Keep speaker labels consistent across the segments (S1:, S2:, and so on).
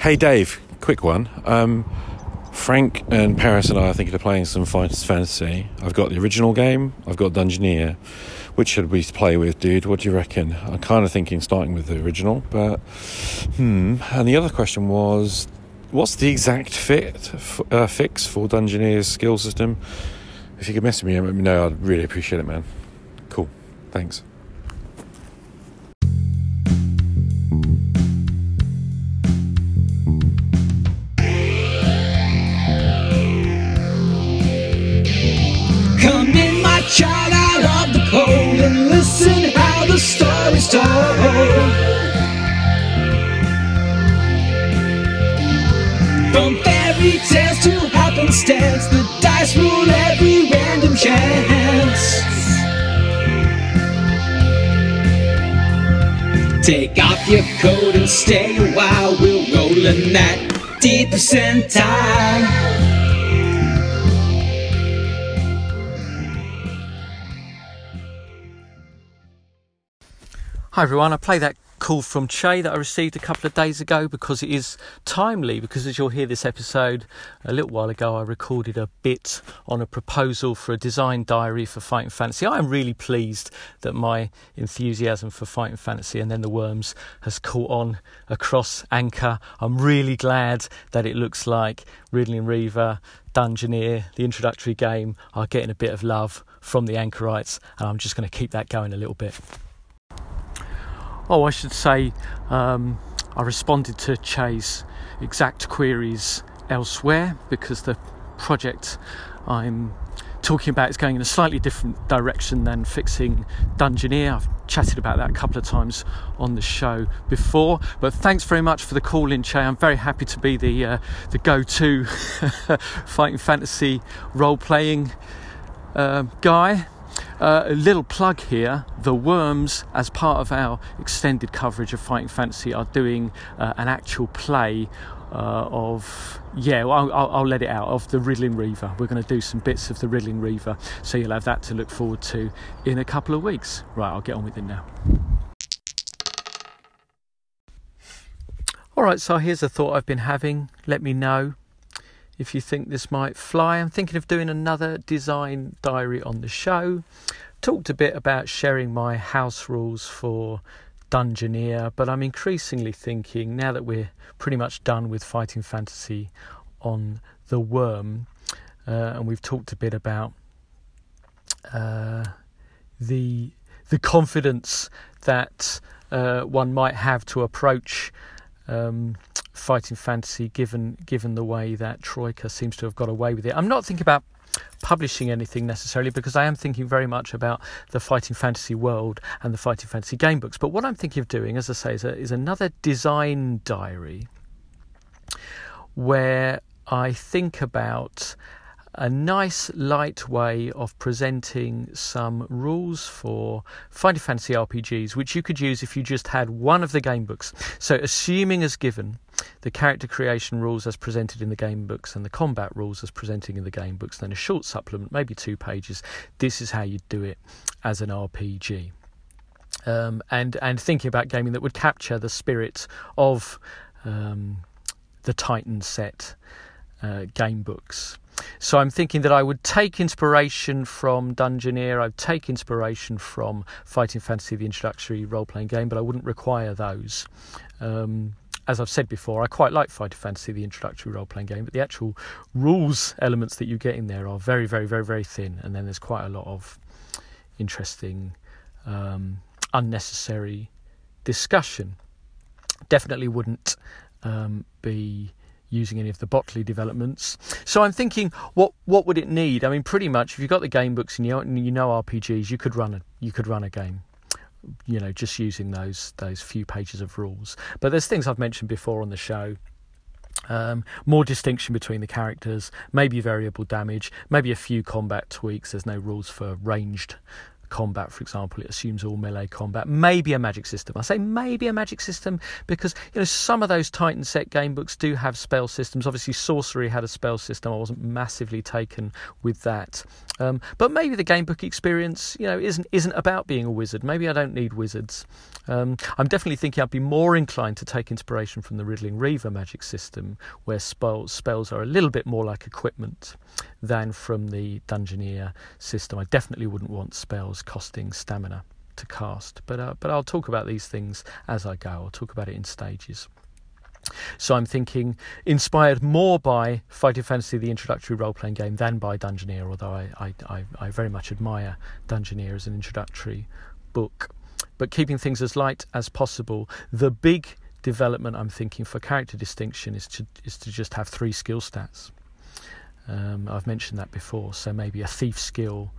S1: Hey Dave, quick one. Um, Frank and Paris and I are thinking of playing some Fighting Fantasy. I've got the original game, I've got Dungeoneer. Which should we play with, dude? What do you reckon? I'm kind of thinking starting with the original, but hmm. And the other question was, what's the exact fit uh, fix for Dungeoneer's skill system? If you could message me and let me know, I'd really appreciate it, man. Cool. Thanks.
S2: Child, out of the cold, and listen how the story's told. From fairy tales to happenstance, the dice rule every random chance. Take off your coat and stay a while. We're rolling that deep percentile.
S3: Hi everyone, I play that call from Che that I received a couple of days ago because it is timely. Because as you'll hear this episode, a little while ago I recorded a bit on a proposal for a design diary for Fighting Fantasy. I am really pleased that my enthusiasm for Fighting Fantasy and then the Worms has caught on across Anchor. I'm really glad that it looks like Riddling Reaver, Dungeoneer, the introductory game, are getting a bit of love from the anchorites, and I'm just going to keep that going a little bit. Oh, I should say, um, I responded to Che's exact queries elsewhere because the project I'm talking about is going in a slightly different direction than fixing Dungeoneer. I've chatted about that a couple of times on the show before. But thanks very much for the call in, Che. I'm very happy to be the uh, the go-to fighting fantasy role-playing uh, guy. Uh, a little plug here the Worms, as part of our extended coverage of Fighting Fantasy, are doing uh, an actual play uh, of, yeah, well, I'll, I'll, let it out, of the Riddling Reaver. We're going to do some bits of the Riddling Reaver, so you'll have that to look forward to in a couple of weeks. Right, I'll get on with it now. All right, so here's a thought I've been having. Let me know if you think this might fly. I'm thinking of doing another design diary on the show. Talked a bit about sharing my house rules for Dungeoneer, but I'm increasingly thinking now that we're pretty much done with fighting fantasy on the worm, uh, and we've talked a bit about uh, the the confidence that uh, one might have to approach um, fighting fantasy, given given the way that Troika seems to have got away with it. I'm not thinking about publishing anything necessarily because I am thinking very much about the fighting fantasy world and the fighting fantasy game books. But what I'm thinking of doing, as I say, is, a, is another design diary where I think about a nice light way of presenting some rules for Fighting Fantasy RPGs, which you could use if you just had one of the game books. So, assuming as given the character creation rules as presented in the game books and the combat rules as presented in the game books, then a short supplement, maybe two pages. This is how you'd do it as an RPG. Um, and and thinking about gaming that would capture the spirit of um, the Titan set uh, game books. So I'm thinking that I would take inspiration from Dungeoneer, I'd take inspiration from Fighting Fantasy, the introductory role playing game, but I wouldn't require those. Um, as I've said before, I quite like Fighting Fantasy, the introductory role playing game, but the actual rules elements that you get in there are very, very, very, very thin, and then there's quite a lot of interesting, um, unnecessary discussion. Definitely wouldn't um, be using any of the Bottley developments. So I'm thinking, what what would it need? I mean, pretty much, if you've got the game books and you know, you know RPGs, you could run a you could run a game. You know, just using those those few pages of rules. But there's things I've mentioned before on the show. Um, more distinction between the characters, maybe variable damage, maybe a few combat tweaks. There's no rules for ranged combat, for example, it assumes all melee combat. Maybe a magic system. I say maybe a magic system because you know some of those Titan set game books do have spell systems. Obviously, sorcery had a spell system. I wasn't massively taken with that, um, but maybe the game book experience, you know, isn't isn't about being a wizard. Maybe I don't need wizards. Um, I'm definitely thinking I'd be more inclined to take inspiration from the Riddling Reaver magic system, where spells spells are a little bit more like equipment than from the Dungeoneer system. I definitely wouldn't want spells costing stamina to cast, but uh, but I'll talk about these things as I go. I'll talk about it in stages. So I'm thinking inspired more by Fighting Fantasy, the introductory role-playing game, than by Dungeoneer. Although I, I, I, I very much admire Dungeoneer as an introductory book, but keeping things as light as possible. The big development I'm thinking for character distinction is to is to just have three skill stats. Um, I've mentioned that before, so maybe a thief skill,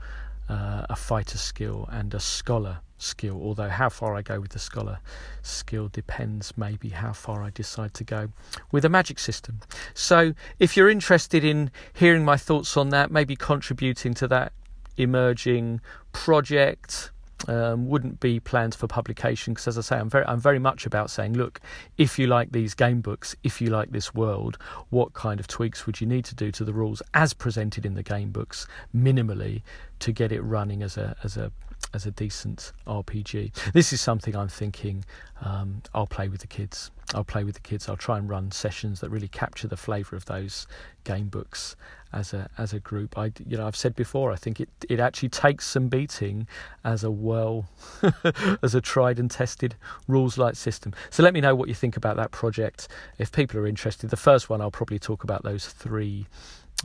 S3: uh, a fighter skill, and a scholar skill. Although how far I go with the scholar skill depends maybe how far I decide to go with a magic system. So if you're interested in hearing my thoughts on that, maybe contributing to that emerging project, um, wouldn't be planned for publication because, as I say, I'm very, I'm very much about saying, look, if you like these game books, if you like this world, what kind of tweaks would you need to do to the rules as presented in the game books, minimally, to get it running as a as a as a decent RPG. This is something I'm thinking um, I'll play with the kids. I'll play with the kids. I'll try and run sessions that really capture the flavour of those game books as a as a group. I you know I've said before. I think it it actually takes some beating as a well as a tried and tested rules light system. So let me know what you think about that project. If people are interested, the first one I'll probably talk about those three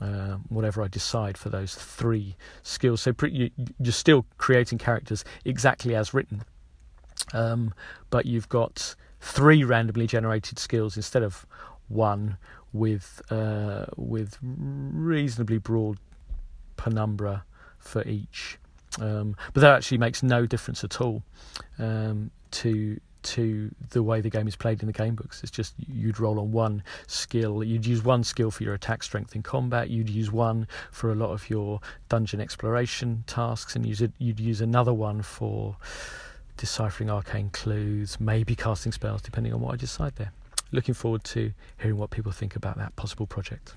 S3: uh, whatever I decide for those three skills. So pre- you, you're still creating characters exactly as written, um, but you've got three randomly generated skills instead of one with uh, with reasonably broad penumbra for each. Um, but that actually makes no difference at all um, to to the way the game is played in the game books. It's just you'd roll on one skill. You'd use one skill for your attack strength in combat. You'd use one for a lot of your dungeon exploration tasks, and you'd use another one for deciphering arcane clues, maybe casting spells, depending on what I decide there. Looking forward to hearing what people think about that possible project.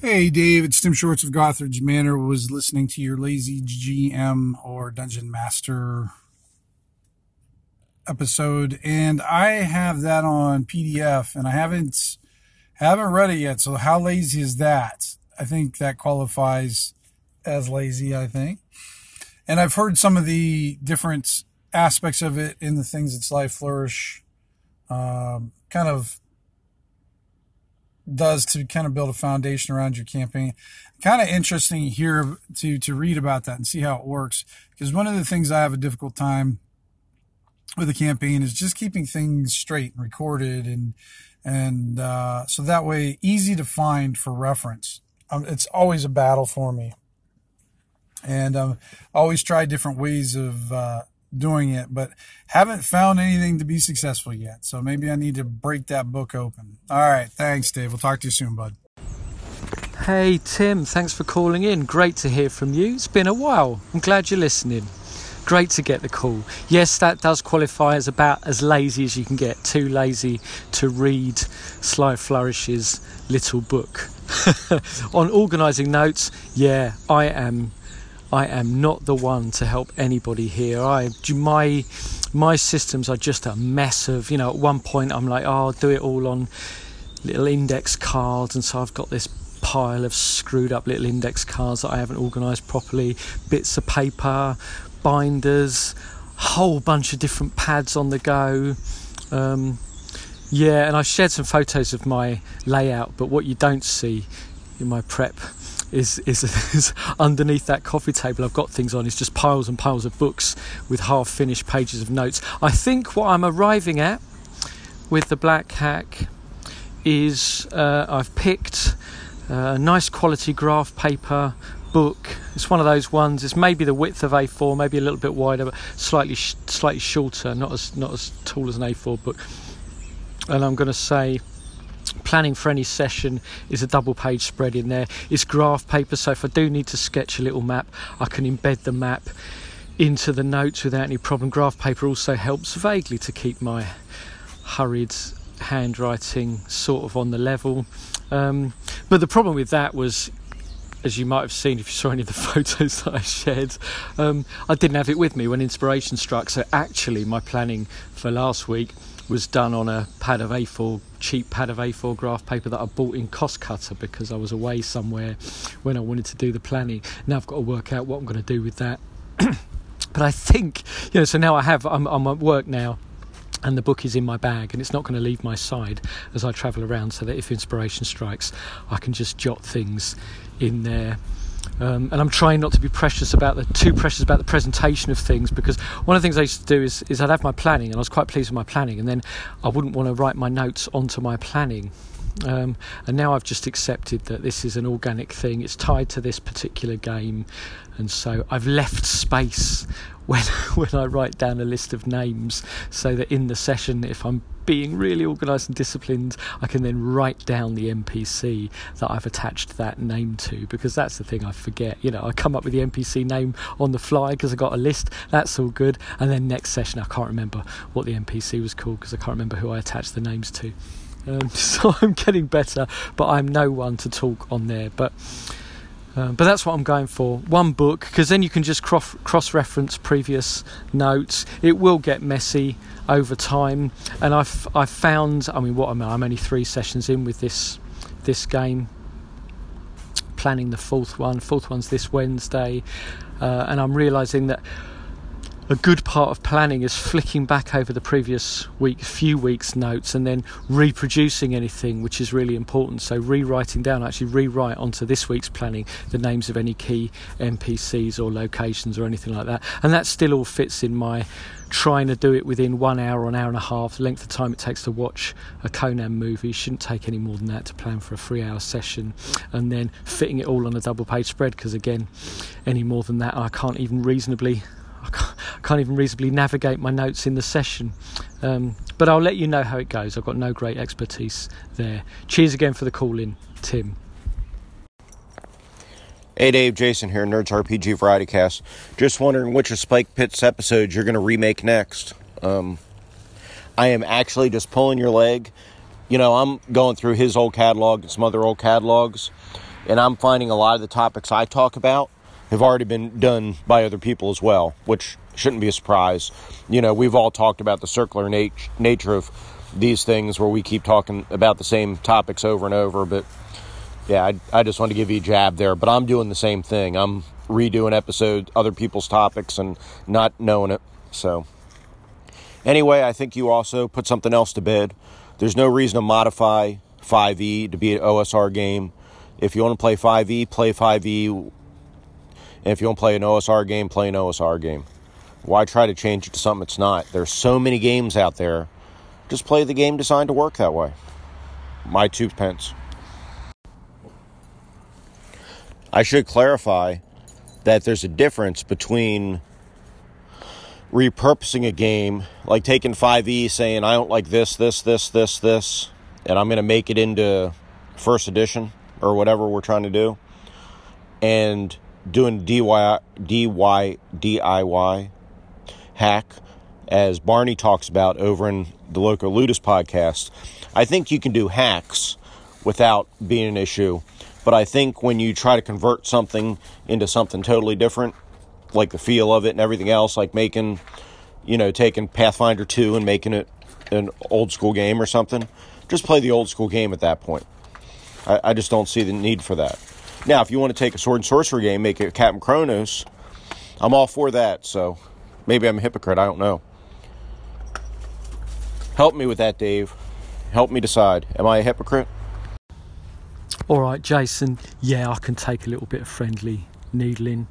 S4: Hey, Dave, it's Tim Shorts of Gothridge Manor. Was listening to your Lazy GM or Dungeon Master episode, and I have that on PDF, and I haven't haven't read it yet. So, how lazy is that? I think that qualifies as lazy. I think, and I've heard some of the different aspects of it in the things that Sly Flourish um, kind of does to kind of build a foundation around your campaign. Kind of interesting here to to read about that and see how it works. Because one of the things I have a difficult time with a campaign is just keeping things straight and recorded and and uh, so that way easy to find for reference. Um, it's always a battle for me, and um, always try different ways of uh, doing it, but haven't found anything to be successful yet. So maybe I need to break that book open. All right. Thanks, Dave. We'll talk to you soon, bud.
S3: Hey, Tim. Thanks for calling in. Great to hear from you. It's been a while. I'm glad you're listening. Great to get the call. Yes, that does qualify as about as lazy as you can get. Too lazy to read Sly Flourish's little book. On organising notes, yeah, I am I am not the one to help anybody here. I my my systems are just a mess of you know. At one point, I'm like, oh, I'll do it all on little index cards, and so I've got this pile of screwed up little index cards that I haven't organised properly, bits of paper, binders, whole bunch of different pads on the go. Um, yeah, and I shared some photos of my layout, but what you don't see in my prep is, is, is underneath that coffee table I've got things on is just piles and piles of books with half finished pages of notes. I think what I'm arriving at with the Black Hack is uh, I've picked a nice quality graph paper book. It's one of those ones. It's maybe the width of A4, maybe a little bit wider, but slightly slightly shorter, not as not as tall as an A4 book. And I'm going to say planning for any session is a double page spread in there. It's graph paper, so if I do need to sketch a little map, I can embed the map into the notes without any problem. Graph paper also helps vaguely to keep my hurried handwriting sort of on the level. Um, but the problem with that was, as you might have seen if you saw any of the photos that I shared, um, I didn't have it with me when inspiration struck. So actually, my planning for last week was done on a pad of A4, cheap pad of A4 graph paper that I bought in Costcutter because I was away somewhere when I wanted to do the planning. Now I've got to work out what I'm going to do with that. but I think, you know, so now I have, I'm, I'm at work now and the book is in my bag and it's not going to leave my side as I travel around so that if inspiration strikes, I can just jot things in there. Um, and I'm trying not to be precious about the too precious about the presentation of things because one of the things I used to do is, is I'd have my planning and I was quite pleased with my planning and then I wouldn't want to write my notes onto my planning um, and now I've just accepted that this is an organic thing. It's tied to this particular game, and so I've left space when when I write down a list of names, so that in the session, if I'm being really organised and disciplined, I can then write down the NPC that I've attached that name to because that's the thing I forget. You know, I come up with the NPC name on the fly because I got a list. That's all good, and then next session I can't remember what the NPC was called because I can't remember who I attached the names to. Um, so I'm getting better, but I'm no one to talk on there. But um, but that's what I'm going for. One book, because then you can just cross reference previous notes. It will get messy over time, and I've I've found. I mean, what am I? I'm only three sessions in with this this game. Planning the fourth one. Fourth one's this Wednesday, uh, and I'm realizing that a good part of planning is flicking back over the previous week, few weeks' notes, and then reproducing anything, which is really important. So, rewriting down, actually rewrite onto this week's planning the names of any key NPCs or locations or anything like that. And that still all fits in my trying to do it within one hour or an hour and a half. The length of time it takes to watch a Conan movie shouldn't take any more than that to plan for a three hour session. And then fitting it all on a double page spread, because again, any more than that, I can't even reasonably I can't even reasonably navigate my notes in the session. Um, but I'll let you know how it goes. I've got no great expertise there. Cheers again for the call in, Tim.
S5: Hey Dave, Jason here, Nerds RPG Variety Cast. Just wondering which of Spike Pit's episodes you're going to remake next. Um, I am actually just pulling your leg. You know, I'm going through his old catalog and some other old catalogs, and I'm finding a lot of the topics I talk about have already been done by other people as well, which shouldn't be a surprise. You know, we've all talked about the circular nat- nature of these things where we keep talking about the same topics over and over, but yeah, I, I just want to give you a jab there, but I'm doing the same thing. I'm redoing episodes, other people's topics, and not knowing it. So, anyway, I think you also put something else to bed. There's no reason to modify 5e to be an OSR game. If you want to play 5e, play 5e and if you to play an OSR game, play an OSR game. Why try to change it to something it's not? There's so many games out there. Just play the game designed to work that way. My two pence. I should clarify that there's a difference between repurposing a game, like taking 5e, saying, I don't like this, this, this, this, this, and I'm going to make it into first edition or whatever we're trying to do, and doing DIY, DIY, DIY hack, as Barney talks about over in the Local Ludus podcast. I think you can do hacks without being an issue, but I think when you try to convert something into something totally different, like the feel of it and everything else, like making, you know, taking Pathfinder 2 and making it an old school game or something, just play the old school game at that point. I, I just don't see the need for that. Now, if you want to take a sword and sorcery game, make it Captain Kronos, I'm all for that. So maybe I'm a hypocrite. I don't know. Help me with that, Dave. Help me decide. Am I a hypocrite?
S3: All right, Jason. Yeah, I can take a little bit of friendly needling.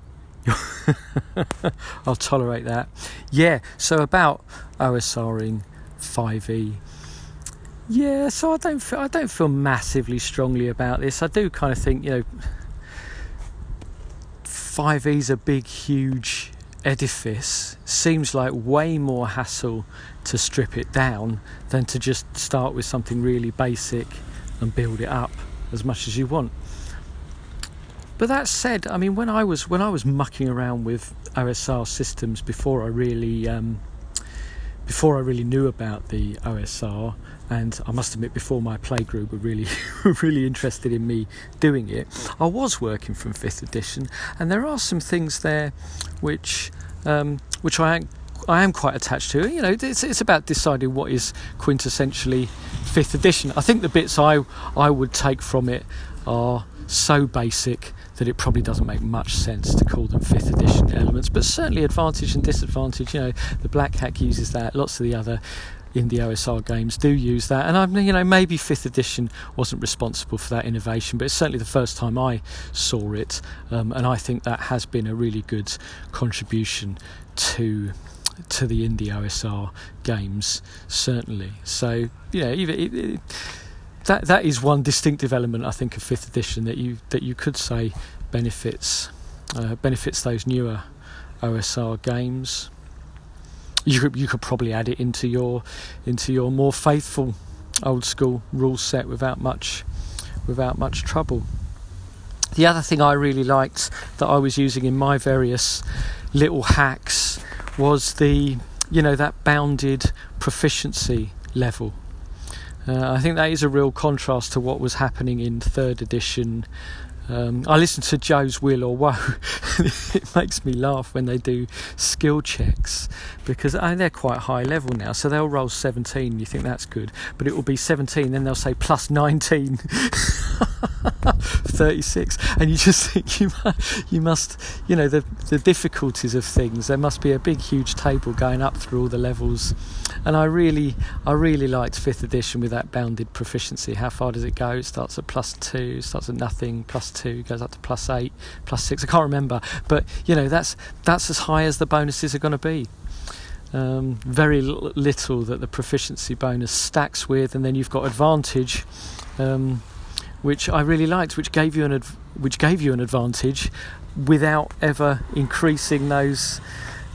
S3: I'll tolerate that. Yeah, so about OSRing 5e. Yeah, so I don't feel, I don't feel massively strongly about this. I do kind of think, you know, 5e is a big, huge edifice. Seems like way more hassle to strip it down than to just start with something really basic and build it up as much as you want. But that said, I mean, when I was when I was mucking around with OSR systems before I really um, before I really knew about the OSR, and I must admit, before my playgroup were really really interested in me doing it, I was working from fifth edition, and there are some things there which um, which I I am quite attached to. You know, it's, it's about deciding what is quintessentially fifth edition. I think the bits I I would take from it are so basic that it probably doesn't make much sense to call them fifth edition elements, but certainly advantage and disadvantage. You know, the Black Hack uses that. Lots of the other indie OSR games do use that, and I'm you know maybe fifth edition wasn't responsible for that innovation, but it's certainly the first time I saw it, um, and I think that has been a really good contribution to to the indie OSR games, certainly. So yeah, it, it, that that is one distinctive element I think of fifth edition that you that you could say benefits uh, benefits those newer OSR games. You could you could probably add it into your into your more faithful old school rule set without much without much trouble. The other thing I really liked that I was using in my various little hacks was the you know that bounded proficiency level. Uh, I think that is a real contrast to what was happening in third edition. Um, I listen to Joe's Will or Woe. it makes me laugh when they do skill checks because oh, they're quite high level now. So they'll roll 17, you think that's good, but it will be 17, then they'll say plus 19. 36 and you just think you must, you must you know the the difficulties of things there must be a big huge table going up through all the levels. And I really I really liked 5th edition with that bounded proficiency. How far does it go? It starts at plus 2 starts at nothing plus 2 goes up to plus 8 plus 6 I can't remember. But you know that's that's as high as the bonuses are going to be. Um, very little that the proficiency bonus stacks with, and then you've got advantage, um, which I really liked, which gave you an adv- which gave you an advantage without ever increasing those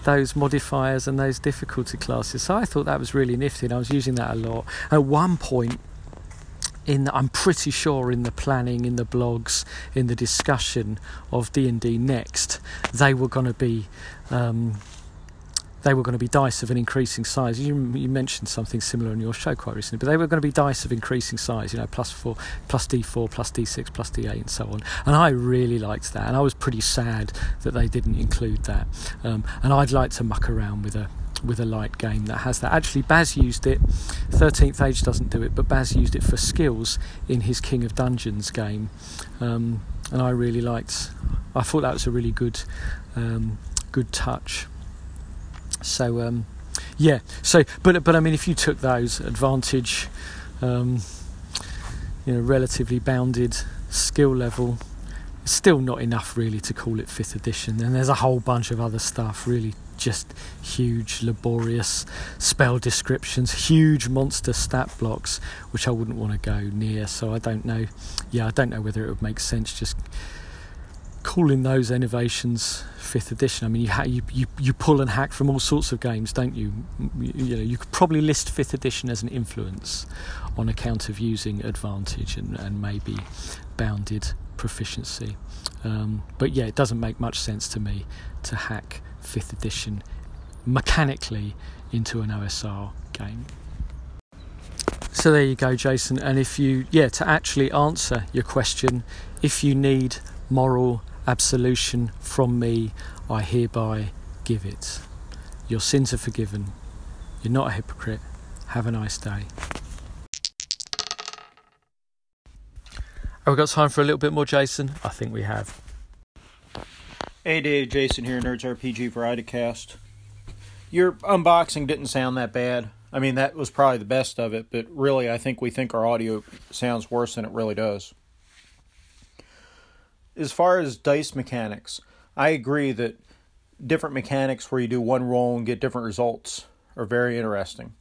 S3: those modifiers and those difficulty classes. So I thought that was really nifty, and I was using that a lot. At one point, in I'm pretty sure in the planning, in the blogs, in the discussion of D and D next, they were going to be. Um, they were going to be dice of an increasing size. You, you, mentioned something similar in your show quite recently, but they were going to be dice of increasing size, you know, plus four, plus D4, plus D6, plus D8, and so on. And I really liked that, and I was pretty sad that they didn't include that. Um, and I'd like to muck around with a with a light game that has that. Actually, Baz used it. Thirteenth Age doesn't do it, but Baz used it for skills in his King of Dungeons game, um, and I really liked. I thought that was a really good, um, good touch. So um, yeah, so but but I mean, if you took those advantage, um, you know, relatively bounded skill level, still not enough really to call it fifth edition. And there's a whole bunch of other stuff, really just huge, laborious spell descriptions, huge monster stat blocks, which I wouldn't want to go near. So I don't know. Yeah, I don't know whether it would make sense just calling those innovations fifth edition. I mean, you, ha- you, you you pull and hack from all sorts of games, don't you? you? You know, you could probably list fifth edition as an influence on account of using advantage and, and maybe bounded proficiency. Um, but yeah, it doesn't make much sense to me to hack fifth edition mechanically into an OSR game. So there you go, Jason. And if you, yeah, to actually answer your question, if you need moral absolution from me, I hereby give it. Your sins are forgiven. You're not a hypocrite. Have a nice day. Have we got time for a little bit more, Jason? I think we have.
S6: Hey Dave, Jason here, Nerds RPG Variety Cast. Your unboxing didn't sound that bad. I mean, that was probably the best of it, but really, I think we think our audio sounds worse than it really does as far as dice mechanics, I agree that different mechanics where you do one roll and get different results are very interesting.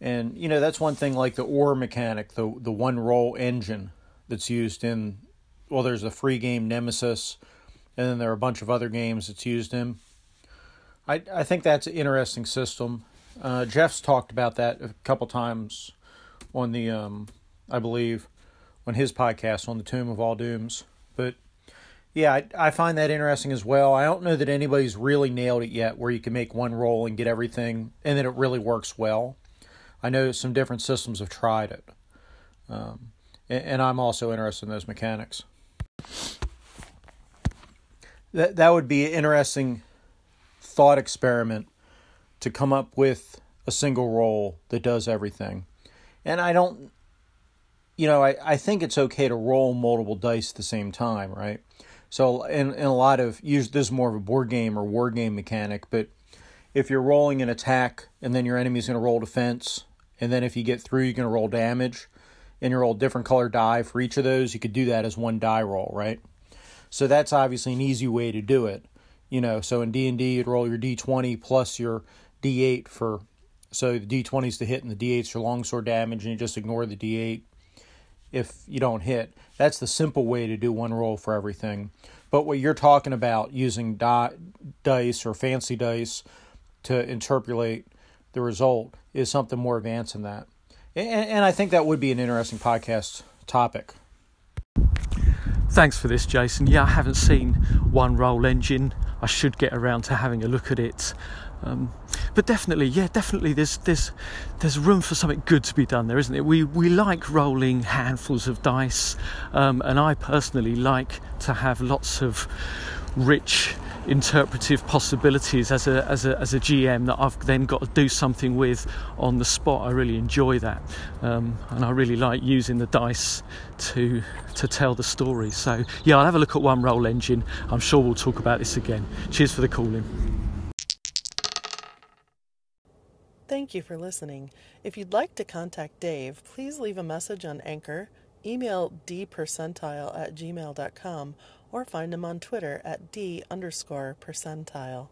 S6: And you know that's one thing like the ore mechanic, the the one roll engine that's used in well, there's the free game Nemesis, and then there are a bunch of other games that's used in. I I think that's an interesting system. Uh, Jeff's talked about that a couple times on the um, I believe on his podcast on the Tomb of All Dooms. Yeah, I, I find that interesting as well. I don't know that anybody's really nailed it yet, where you can make one roll and get everything, and then it really works well. I know some different systems have tried it, um, and, and I'm also interested in those mechanics. That that would be an interesting thought experiment to come up with a single roll that does everything. And I don't you know, I, I think it's okay to roll multiple dice at the same time, right? So in, in a lot of use this is more of a board game or war game mechanic, but if you're rolling an attack and then your enemy's gonna roll defense, and then if you get through you're gonna roll damage, and you roll different color die for each of those, you could do that as one die roll, right? So that's obviously an easy way to do it. You know, so in D and D, you'd roll your D twenty plus your D eight for, so the D twenty is the hit and the D eight's your longsword damage, and you just ignore the D eight if you don't hit. That's the simple way to do one roll for everything. But what you're talking about using die, dice or fancy dice to interpolate the result is something more advanced than that. And, and I think that would be an interesting podcast topic.
S3: Thanks for this, Jason. Yeah, I haven't seen One Roll Engine. I should get around to having a look at it. Um, but definitely, yeah, definitely, there's there's there's room for something good to be done there, isn't it? We we like rolling handfuls of dice, um, and I personally like to have lots of rich interpretive possibilities as a, as a as a GM that I've then got to do something with on the spot. I really enjoy that, um, and I really like using the dice to to tell the story. So yeah, I'll have a look at One Roll Engine. I'm sure we'll talk about this again. Cheers for the calling.
S7: Thank you for listening. If you'd like to contact Dave, please leave a message on Anchor, email dpercentile at gmail.com, or find him on Twitter at d underscore percentile.